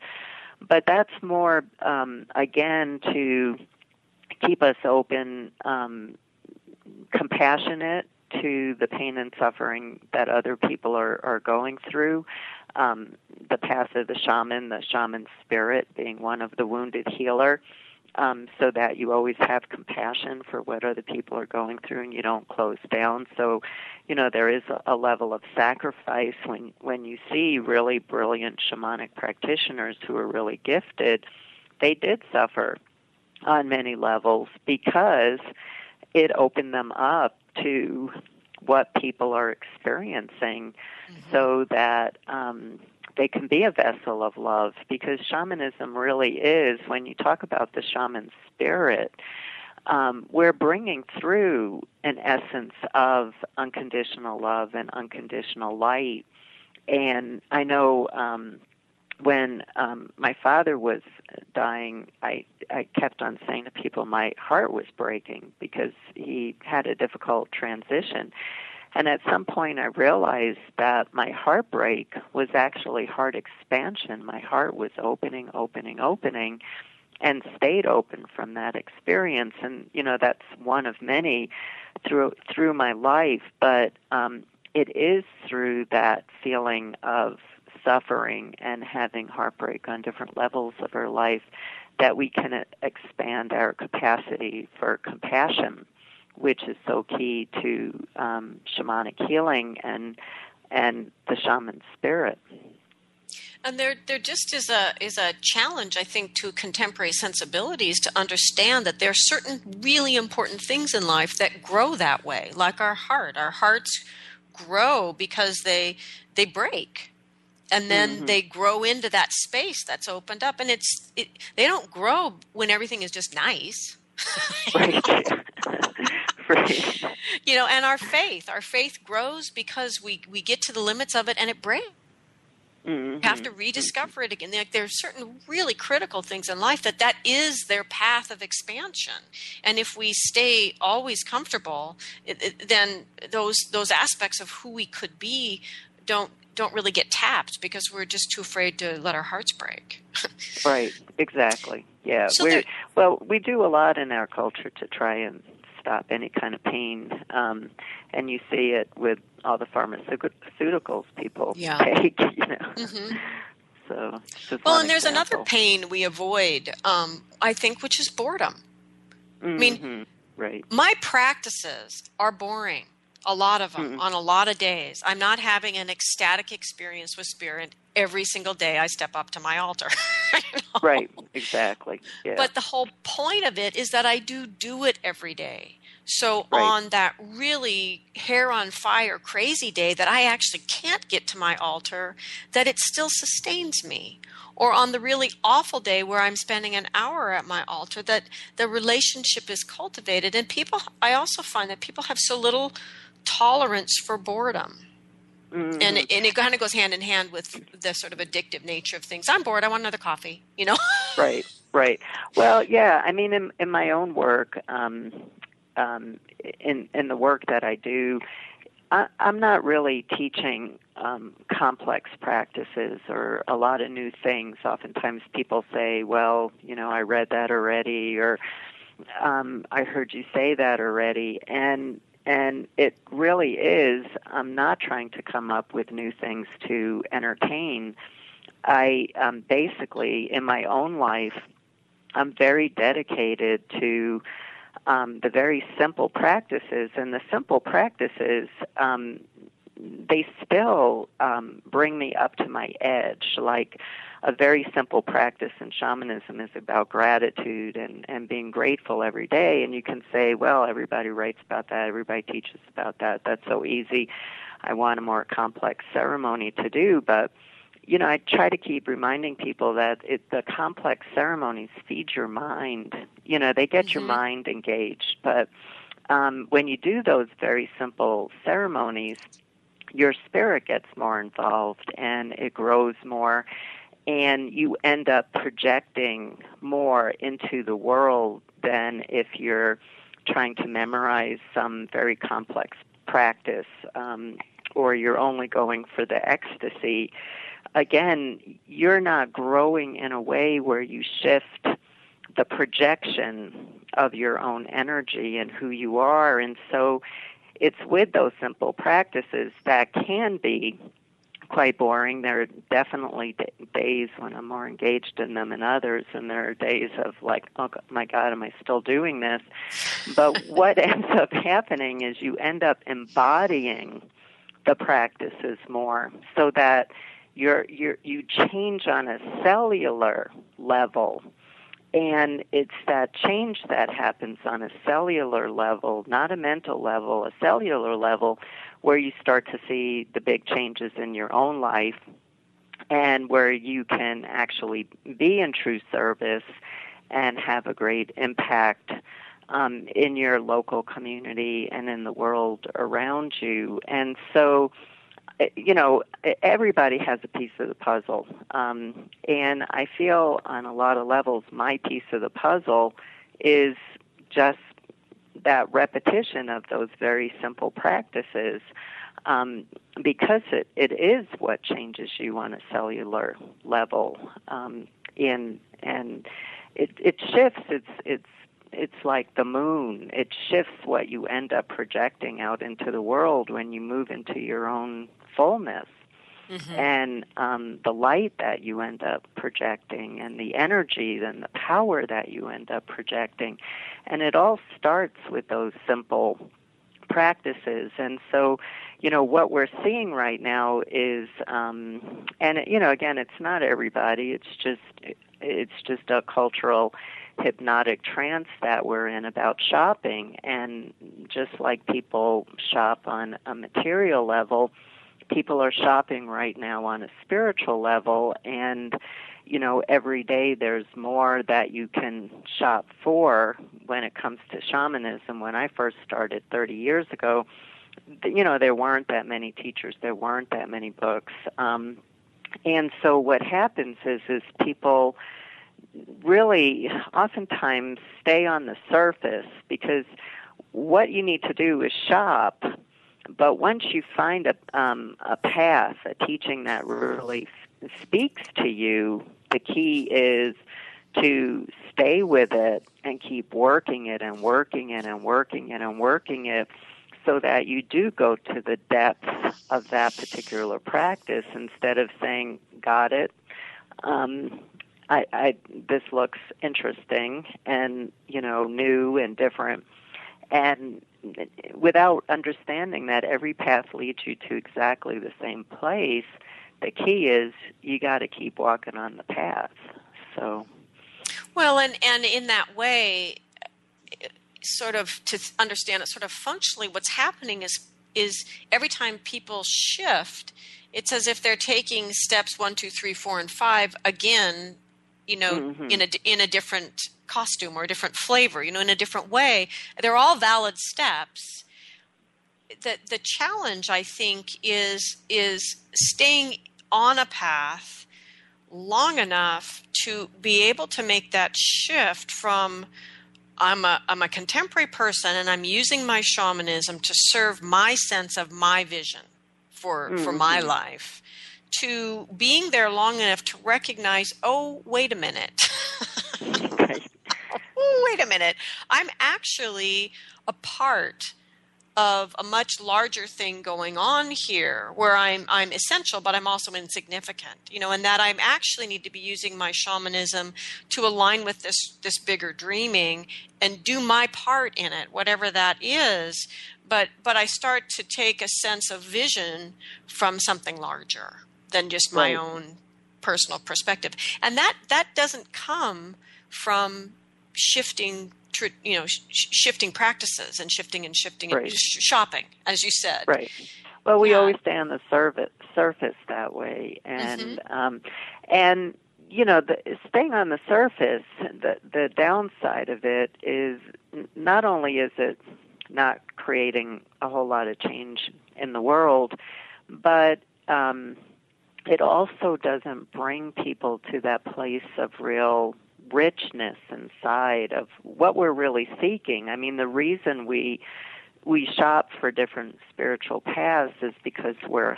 But that's more um again to keep us open um compassionate to the pain and suffering that other people are, are going through. Um, the path of the shaman, the shaman spirit being one of the wounded healer, um, so that you always have compassion for what other people are going through and you don't close down. So, you know, there is a, a level of sacrifice when, when you see really brilliant shamanic practitioners who are really gifted. They did suffer on many levels because it opened them up to what people are experiencing mm-hmm. so that um, they can be a vessel of love because shamanism really is when you talk about the shaman spirit um, we're bringing through an essence of unconditional love and unconditional light and i know um, when um, my father was dying, I I kept on saying to people my heart was breaking because he had a difficult transition. And at some point, I realized that my heartbreak was actually heart expansion. My heart was opening, opening, opening, and stayed open from that experience. And you know, that's one of many through through my life. But um, it is through that feeling of suffering and having heartbreak on different levels of our life, that we can expand our capacity for compassion, which is so key to um, shamanic healing and and the shaman spirit. And there, there just is a is a challenge, I think, to contemporary sensibilities to understand that there are certain really important things in life that grow that way, like our heart. Our hearts grow because they they break, and then mm-hmm. they grow into that space that's opened up. And it's it, they don't grow when everything is just nice. right. right. You know, and our faith, our faith grows because we we get to the limits of it and it breaks Mm-hmm. have to rediscover it again. Like there are certain really critical things in life that that is their path of expansion. And if we stay always comfortable, it, it, then those those aspects of who we could be don't don't really get tapped because we're just too afraid to let our hearts break. right. Exactly. Yeah. So we're, well, we do a lot in our culture to try and stop any kind of pain. Um, and you see it with all the pharmaceuticals people yeah. take, you know. Mm-hmm. So, well, and there's example. another pain we avoid, um, I think, which is boredom. Mm-hmm. I mean, right. my practices are boring a lot of them mm-hmm. on a lot of days. I'm not having an ecstatic experience with spirit every single day I step up to my altar. Right, exactly. Yeah. But the whole point of it is that I do do it every day. So right. on that really hair on fire crazy day that I actually can't get to my altar, that it still sustains me. Or on the really awful day where I'm spending an hour at my altar, that the relationship is cultivated. And people, I also find that people have so little tolerance for boredom. Mm-hmm. And, and it kind of goes hand in hand with the sort of addictive nature of things. I'm bored. I want another coffee. You know. right. Right. Well, yeah. I mean, in in my own work, um, um, in in the work that I do, I, I'm not really teaching um, complex practices or a lot of new things. Oftentimes, people say, "Well, you know, I read that already," or um, "I heard you say that already," and and it really is, I'm not trying to come up with new things to entertain. I um, basically, in my own life, I'm very dedicated to um, the very simple practices, and the simple practices, um, they still um, bring me up to my edge. Like a very simple practice in shamanism is about gratitude and, and being grateful every day. And you can say, well, everybody writes about that, everybody teaches about that. That's so easy. I want a more complex ceremony to do, but you know, I try to keep reminding people that it, the complex ceremonies feed your mind. You know, they get mm-hmm. your mind engaged. But um, when you do those very simple ceremonies, your spirit gets more involved and it grows more and you end up projecting more into the world than if you're trying to memorize some very complex practice um, or you're only going for the ecstasy. Again, you're not growing in a way where you shift the projection of your own energy and who you are. And so it's with those simple practices that can be quite boring. There are definitely d- days when I'm more engaged in them than others, and there are days of like, oh my God, am I still doing this? But what ends up happening is you end up embodying the practices more, so that you're, you're you change on a cellular level. And it's that change that happens on a cellular level, not a mental level, a cellular level, where you start to see the big changes in your own life and where you can actually be in true service and have a great impact um, in your local community and in the world around you. And so, eh, you know, everybody has a piece of the puzzle. Um, and I feel on a lot of levels, my piece of the puzzle is just that repetition of those very simple practices um, because it, it is what changes you on a cellular level um, in and it, it shifts it's it's it's like the moon it shifts what you end up projecting out into the world when you move into your own fullness Mm-hmm. And um, the light that you end up projecting, and the energy and the power that you end up projecting. And it all starts with those simple practices. And so, you know, what we're seeing right now is, um, and you know, again, it's not everybody. It's just, it's just a cultural hypnotic trance that we're in about shopping. And just like people shop on a material level, people are shopping right now on a spiritual level. And you know, every day there's more that you can shop for when it comes to shamanism. When I first started 30 years ago, you know, there weren't that many teachers, there weren't that many books. Um, and so what happens is, is people really oftentimes stay on the surface because what you need to do is shop but once you find a um, a path, a teaching that really speaks to you, the key is to stay with it and keep working it and working it and working it and working it so that you do go to the depths of that particular practice instead of saying, got it. Um, I, I, this looks interesting and, you know, new and different. And without understanding that every path leads you to exactly the same place, the key is you got to keep walking on the path. So, well, and and in that way, sort of to understand it, sort of functionally, what's happening is is every time people shift, it's as if they're taking steps one, two, three, four, and five again. You know, mm-hmm. in a in a different costume or a different flavor. You know, in a different way. They're all valid steps. The the challenge, I think, is is staying on a path long enough to be able to make that shift from I'm a I'm a contemporary person and I'm using my shamanism to serve my sense of my vision for mm-hmm. for my life to being there long enough to recognize oh wait a minute. Oh, wait a minute. I'm actually a part of a much larger thing going on here where I'm I'm essential but I'm also insignificant you know and that I actually need to be using my shamanism to align with this this bigger dreaming and do my part in it whatever that is but but I start to take a sense of vision from something larger than just my right. own personal perspective and that that doesn't come from shifting you know sh- shifting practices and shifting and shifting right. and sh- shopping as you said right well we yeah. always stay on the surface surface that way and mm-hmm. um and you know the staying on the surface the the downside of it is not only is it not creating a whole lot of change in the world but um it also doesn't bring people to that place of real richness inside of what we're really seeking. I mean, the reason we we shop for different spiritual paths is because we're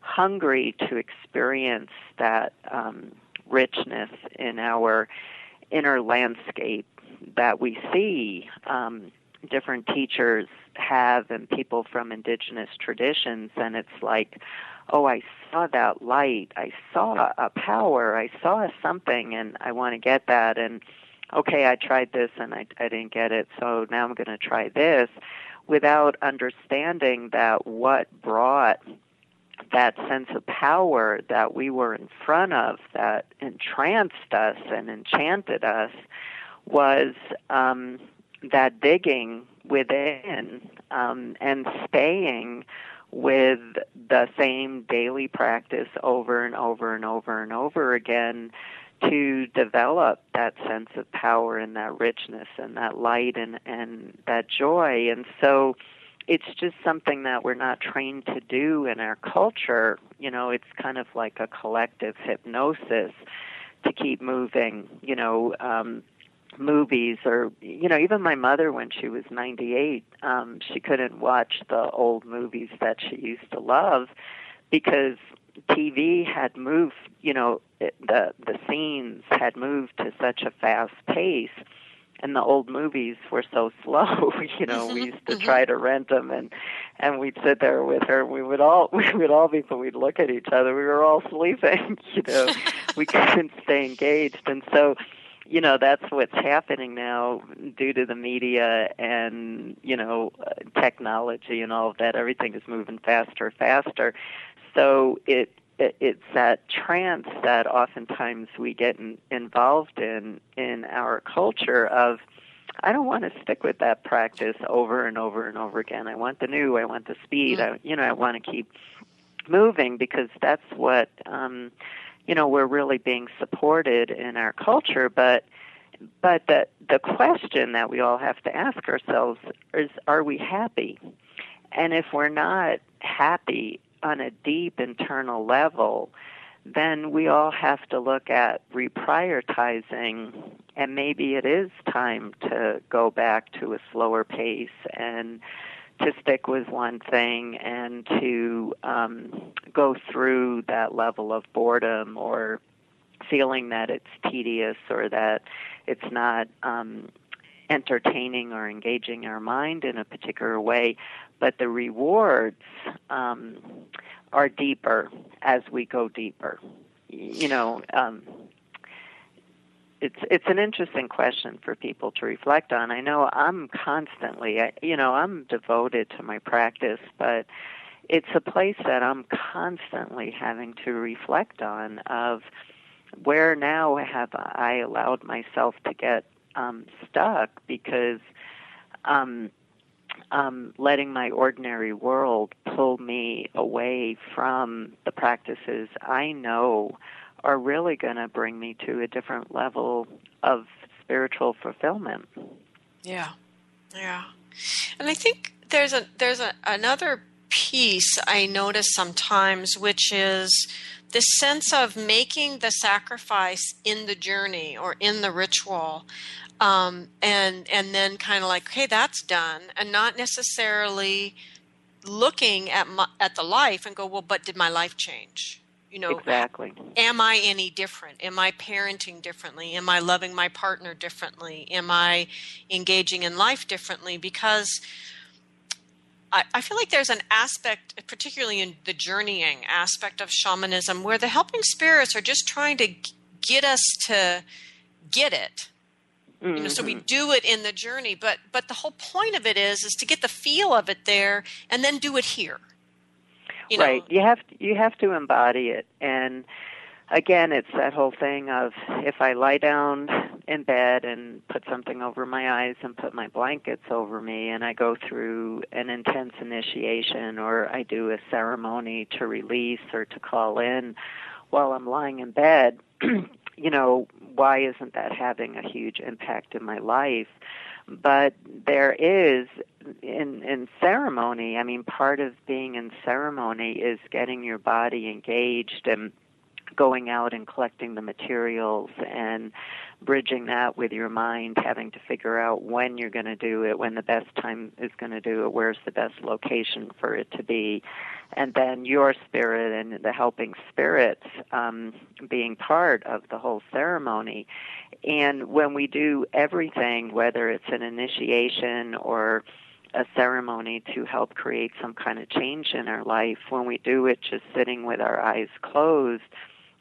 hungry to experience that um, richness in our inner landscape that we see. Um, different teachers have and people from indigenous traditions, and it's like, oh, I saw that light. I saw a power. I saw something, and I want to get that. And okay, I tried this and I, I didn't get it, so now I'm going to try this without understanding that what brought that sense of power that we were in front of that entranced us and enchanted us was um, that digging within um, and staying with the same daily practice over and over and over and over again to develop that sense of power and that richness and that light and, and that joy. And so it's just something that we're not trained to do in our culture. You know, it's kind of like a collective hypnosis to keep moving, you know, um, movies or you know even my mother when she was 98 um she couldn't watch the old movies that she used to love because TV had moved you know eh, the the scenes had moved to such a fast pace and the old movies were so slow. you know, we mm-hmm. used to mm-hmm. try to rent them, and and we'd sit there with her. We would all we would all be, but we'd look at each other. We were all sleeping. You know, we couldn't stay engaged, and so you know that's what's happening now due to the media and you know uh, technology and all of that everything is moving faster faster so it, it it's that trance that oftentimes we get in, involved in in our culture of I don't want to stick with that practice over and over and over again. I want the new. I want the speed. Mm-hmm. I, you know, I want to keep moving because that's what um, you know we're really being supported in our culture but but the the question that we all have to ask ourselves is are we happy? And if we're not happy on a deep internal level then we all have to look at reprioritizing and maybe it is time to go back to a slower pace and to stick with one thing and to um, go through that level of boredom or feeling that it's tedious or that it's not um, entertaining or engaging our mind in a particular way, but the rewards um, are deeper as we go deeper. You know, um, it's it's an interesting question for people to reflect on. I know I'm constantly, you know, I'm devoted to my practice, but it's a place that I'm constantly having to reflect on of where now have I allowed myself to get um, stuck because um, um, letting my ordinary world pull me away from the practices I know are really going to bring me to a different level of spiritual fulfillment. Yeah, yeah, and I think there's a there's a, another piece I notice sometimes, which is this sense of making the sacrifice in the journey or in the ritual. Um, and and then kind of like, hey, that's done, and not necessarily looking at my, at the life and go, well, but did my life change? You know exactly am i any different am i parenting differently am i loving my partner differently am i engaging in life differently because I, I feel like there's an aspect, particularly in the journeying aspect of shamanism, where the helping spirits are just trying to get us to get it. Mm-hmm. You know, so we mm-hmm. do it in the journey, but but the whole point of it is is to get the feel of it there and then do it here. You know? Right. You have to, you have to embody it and again, it's that whole thing of if I lie down in bed and put something over my eyes and put my blankets over me, and I go through an intense initiation or I do a ceremony to release or to call in while I'm lying in bed, you know, why isn't that having a huge impact in my life? But there is in in ceremony. I mean, part of being in ceremony is getting your body engaged and going out and collecting the materials and bridging that with your mind, having to figure out when you're going to do it, when the best time is going to do it, where's the best location for it to be, and then your spirit and the helping spirits um, being part of the whole ceremony. And when we do everything, whether it's an initiation or a ceremony to help create some kind of change in our life, when we do it just sitting with our eyes closed,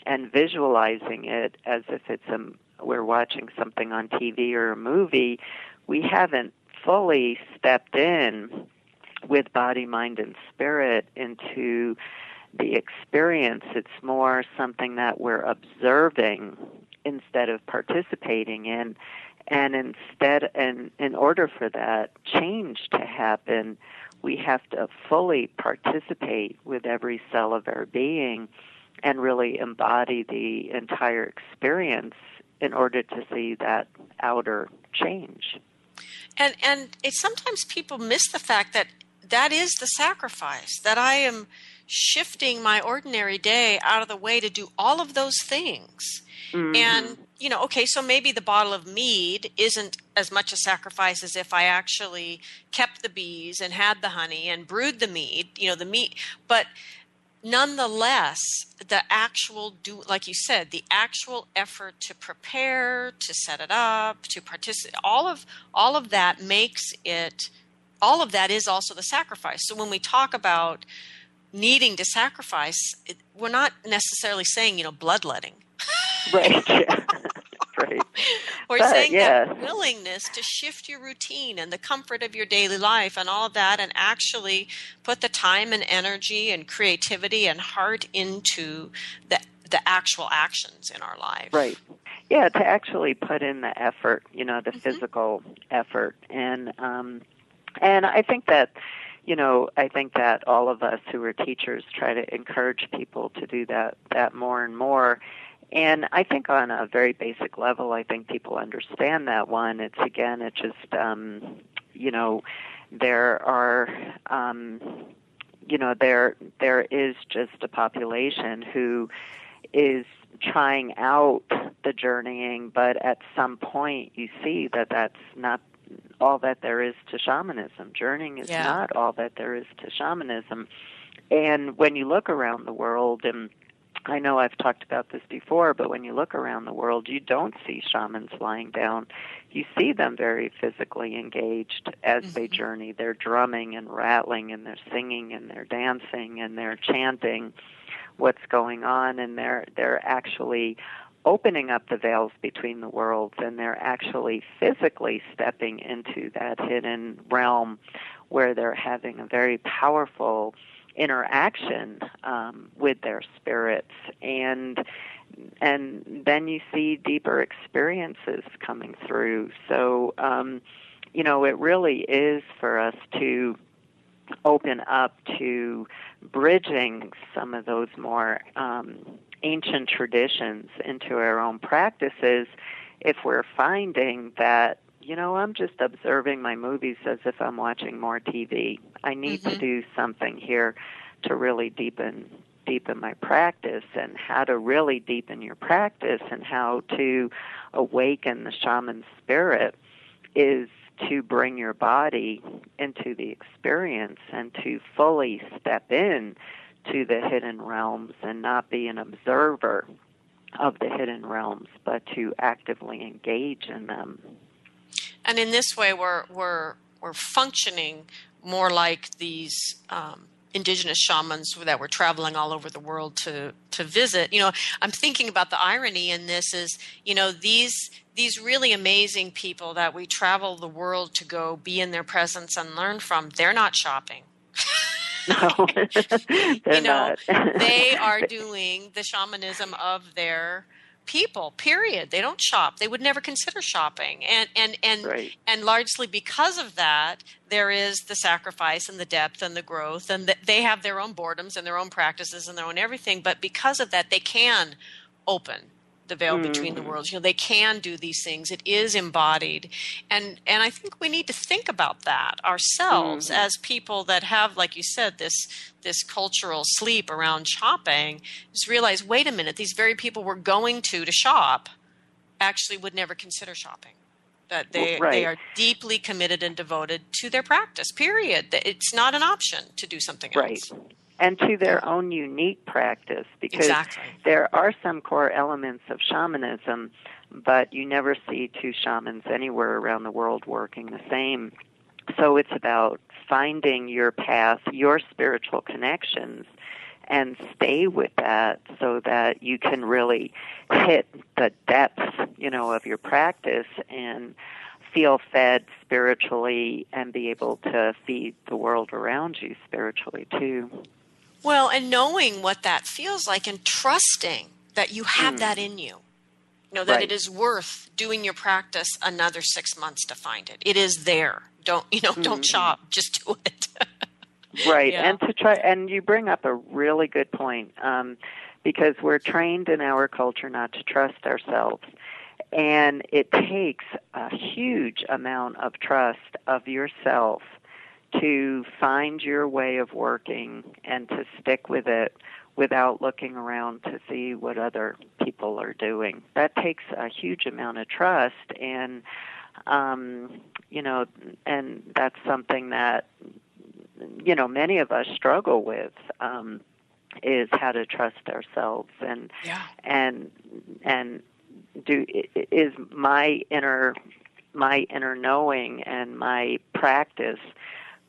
and visualizing it as if it's a we're watching something on TV or a movie, we haven't fully stepped in with body, mind, and spirit into the experience. It's more something that we're observing instead of participating in. And instead, and in order for that change to happen, we have to fully participate with every cell of our being and really embody the entire experience in order to see that outer change. And and it sometimes people miss the fact that that is the sacrifice that I am shifting my ordinary day out of the way to do all of those things. Mm-hmm. And you know, okay, so maybe the bottle of mead isn't as much a sacrifice as if I actually kept the bees and had the honey and brewed the mead, you know, the meat, but nonetheless, the actual do, like you said, the actual effort to prepare, to set it up, to participate, all of all of that makes it. All of that is also the sacrifice. So when we talk about needing to sacrifice, it, we're not necessarily saying you know bloodletting. Right. Yeah. Right. We're But, saying yeah. that willingness to shift your routine and the comfort of your daily life and all of that, and actually put the time and energy and creativity and heart into the the actual actions in our life. Right. Yeah, to actually put in the effort, you know, the Mhm. physical effort, and um, and I think that, you know, I think that all of us who are teachers try to encourage people to do that that more and more. And I think on a very basic level, I think people understand that one. It's again, it's just, um, you know, there are, um, you know, there there is just a population who is trying out the journeying, but at some point you see that that's not all that there is to shamanism. Journeying is Yeah. not all that there is to shamanism. And when you look around the world, and I know I've talked about this before, but when you look around the world, you don't see shamans lying down. You see them very physically engaged as they Mhm. journey. They're drumming and rattling, and they're singing and they're dancing and they're chanting what's going on, and they're they're actually opening up the veils between the worlds, and they're actually physically stepping into that hidden realm where they're having a very powerful interaction um, with their spirits and and then you see deeper experiences coming through. So um, you know it really is for us to open up to bridging some of those more um, ancient traditions into our own practices if we're finding that you know i'm just observing my movies as if i'm watching more tv i need to Mhm. do something here to really deepen deepen my practice and how to really deepen your practice and how to awaken the shaman spirit is to bring your body into the experience and to fully step in to the hidden realms and not be an observer of the hidden realms but to actively engage in them and in this way we're we're we're functioning more like these um, indigenous shamans that were traveling all over the world to to visit. You know i'm thinking about the irony in this is you know these these really amazing people that we travel the world to go be in their presence and learn from they're not shopping. No. They're you know not. they are doing the shamanism of their people period. They don't shop. They would never consider shopping. And and and right. and largely because of that there is the sacrifice and the depth and the growth and th- they have their own boredoms and their own practices and their own everything but because of that they can open the veil between the Mhm. worlds you know they can do these things it is embodied and and i think we need to think about that ourselves Mhm. as people that have like you said this this cultural sleep around shopping just realize wait a minute these very people we're going to to shop actually would never consider shopping that they Right. they are deeply committed and devoted to their practice period it's not an option to do something else Right. And to their own unique practice because exactly there are some core elements of shamanism, but you never see two shamans anywhere around the world working the same. So it's about finding your path, your spiritual connections, and stay with that so that you can really hit the depths, you know, of your practice and feel fed spiritually and be able to feed the world around you spiritually too. Well, and knowing what that feels like and trusting that you have Mm. that in you. You know, that Right. it is worth doing your practice another six months to find it. It is there. Don't, you know, don't Mhm. shop, just do it. right Yeah. and to try and you bring up a really good point um, because we're trained in our culture not to trust ourselves and it takes a huge amount of trust of yourself to find your way of working and to stick with it without looking around to see what other people are doing that takes a huge amount of trust and um, you know and that's something that you know many of us struggle with um, is how to trust ourselves and Yeah. and and do is my inner my inner knowing and my practice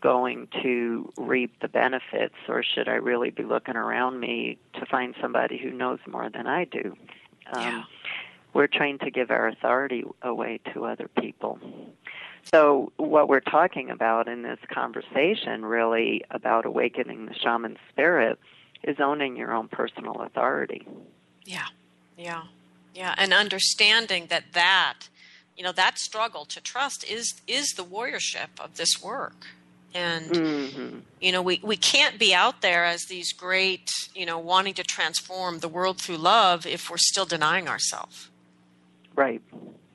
going to reap the benefits or should I really be looking around me to find somebody who knows more than I do? Um, Yeah. We're trained to give our authority away to other people. So, what we're talking about in this conversation, really about awakening the shaman spirit, is owning your own personal authority. Yeah, yeah, yeah, and understanding that that, you know, that struggle to trust is is the warriorship of this work, and hmm you know, we we can't be out there as these great, you know, wanting to transform the world through love if we're still denying ourselves Right,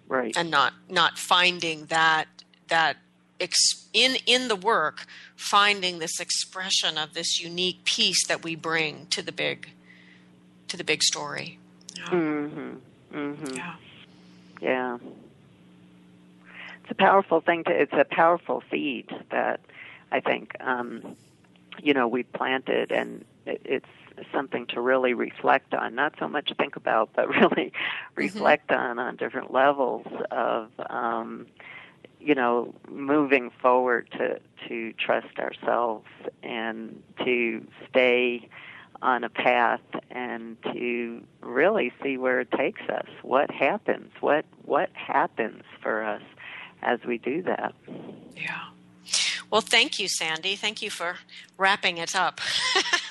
right. and not not finding that that ex- in in the work finding this expression of this unique piece that we bring to the big to the big story. Yeah. hmm hmm yeah. Yeah. It's a powerful thing to it's a powerful seed that I think um you know we planted and it, it's something to really reflect on not so much think about but really reflect on on different levels of um you know moving forward to to trust ourselves and to stay on a path and to really see where it takes us. What happens? What what happens for us as we do that? Yeah. Well, thank you, Sandy. Thank you for wrapping it up.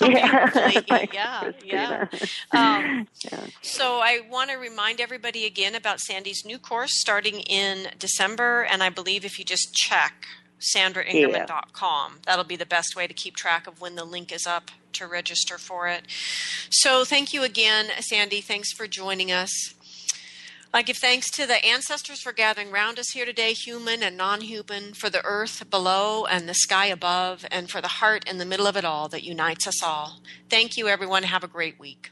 Yeah. Yeah, yeah. Um, Yeah. So I want to remind everybody again about Sandy's new course starting in December, and I believe if you just check sandraingerman.com, that'll be the best way to keep track of when the link is up to register for it. So thank you again, Sandy. Thanks for joining us. I give thanks to the ancestors for gathering round us here today, human and non human, for the earth below and the sky above, and for the heart in the middle of it all that unites us all. Thank you, everyone. Have a great week.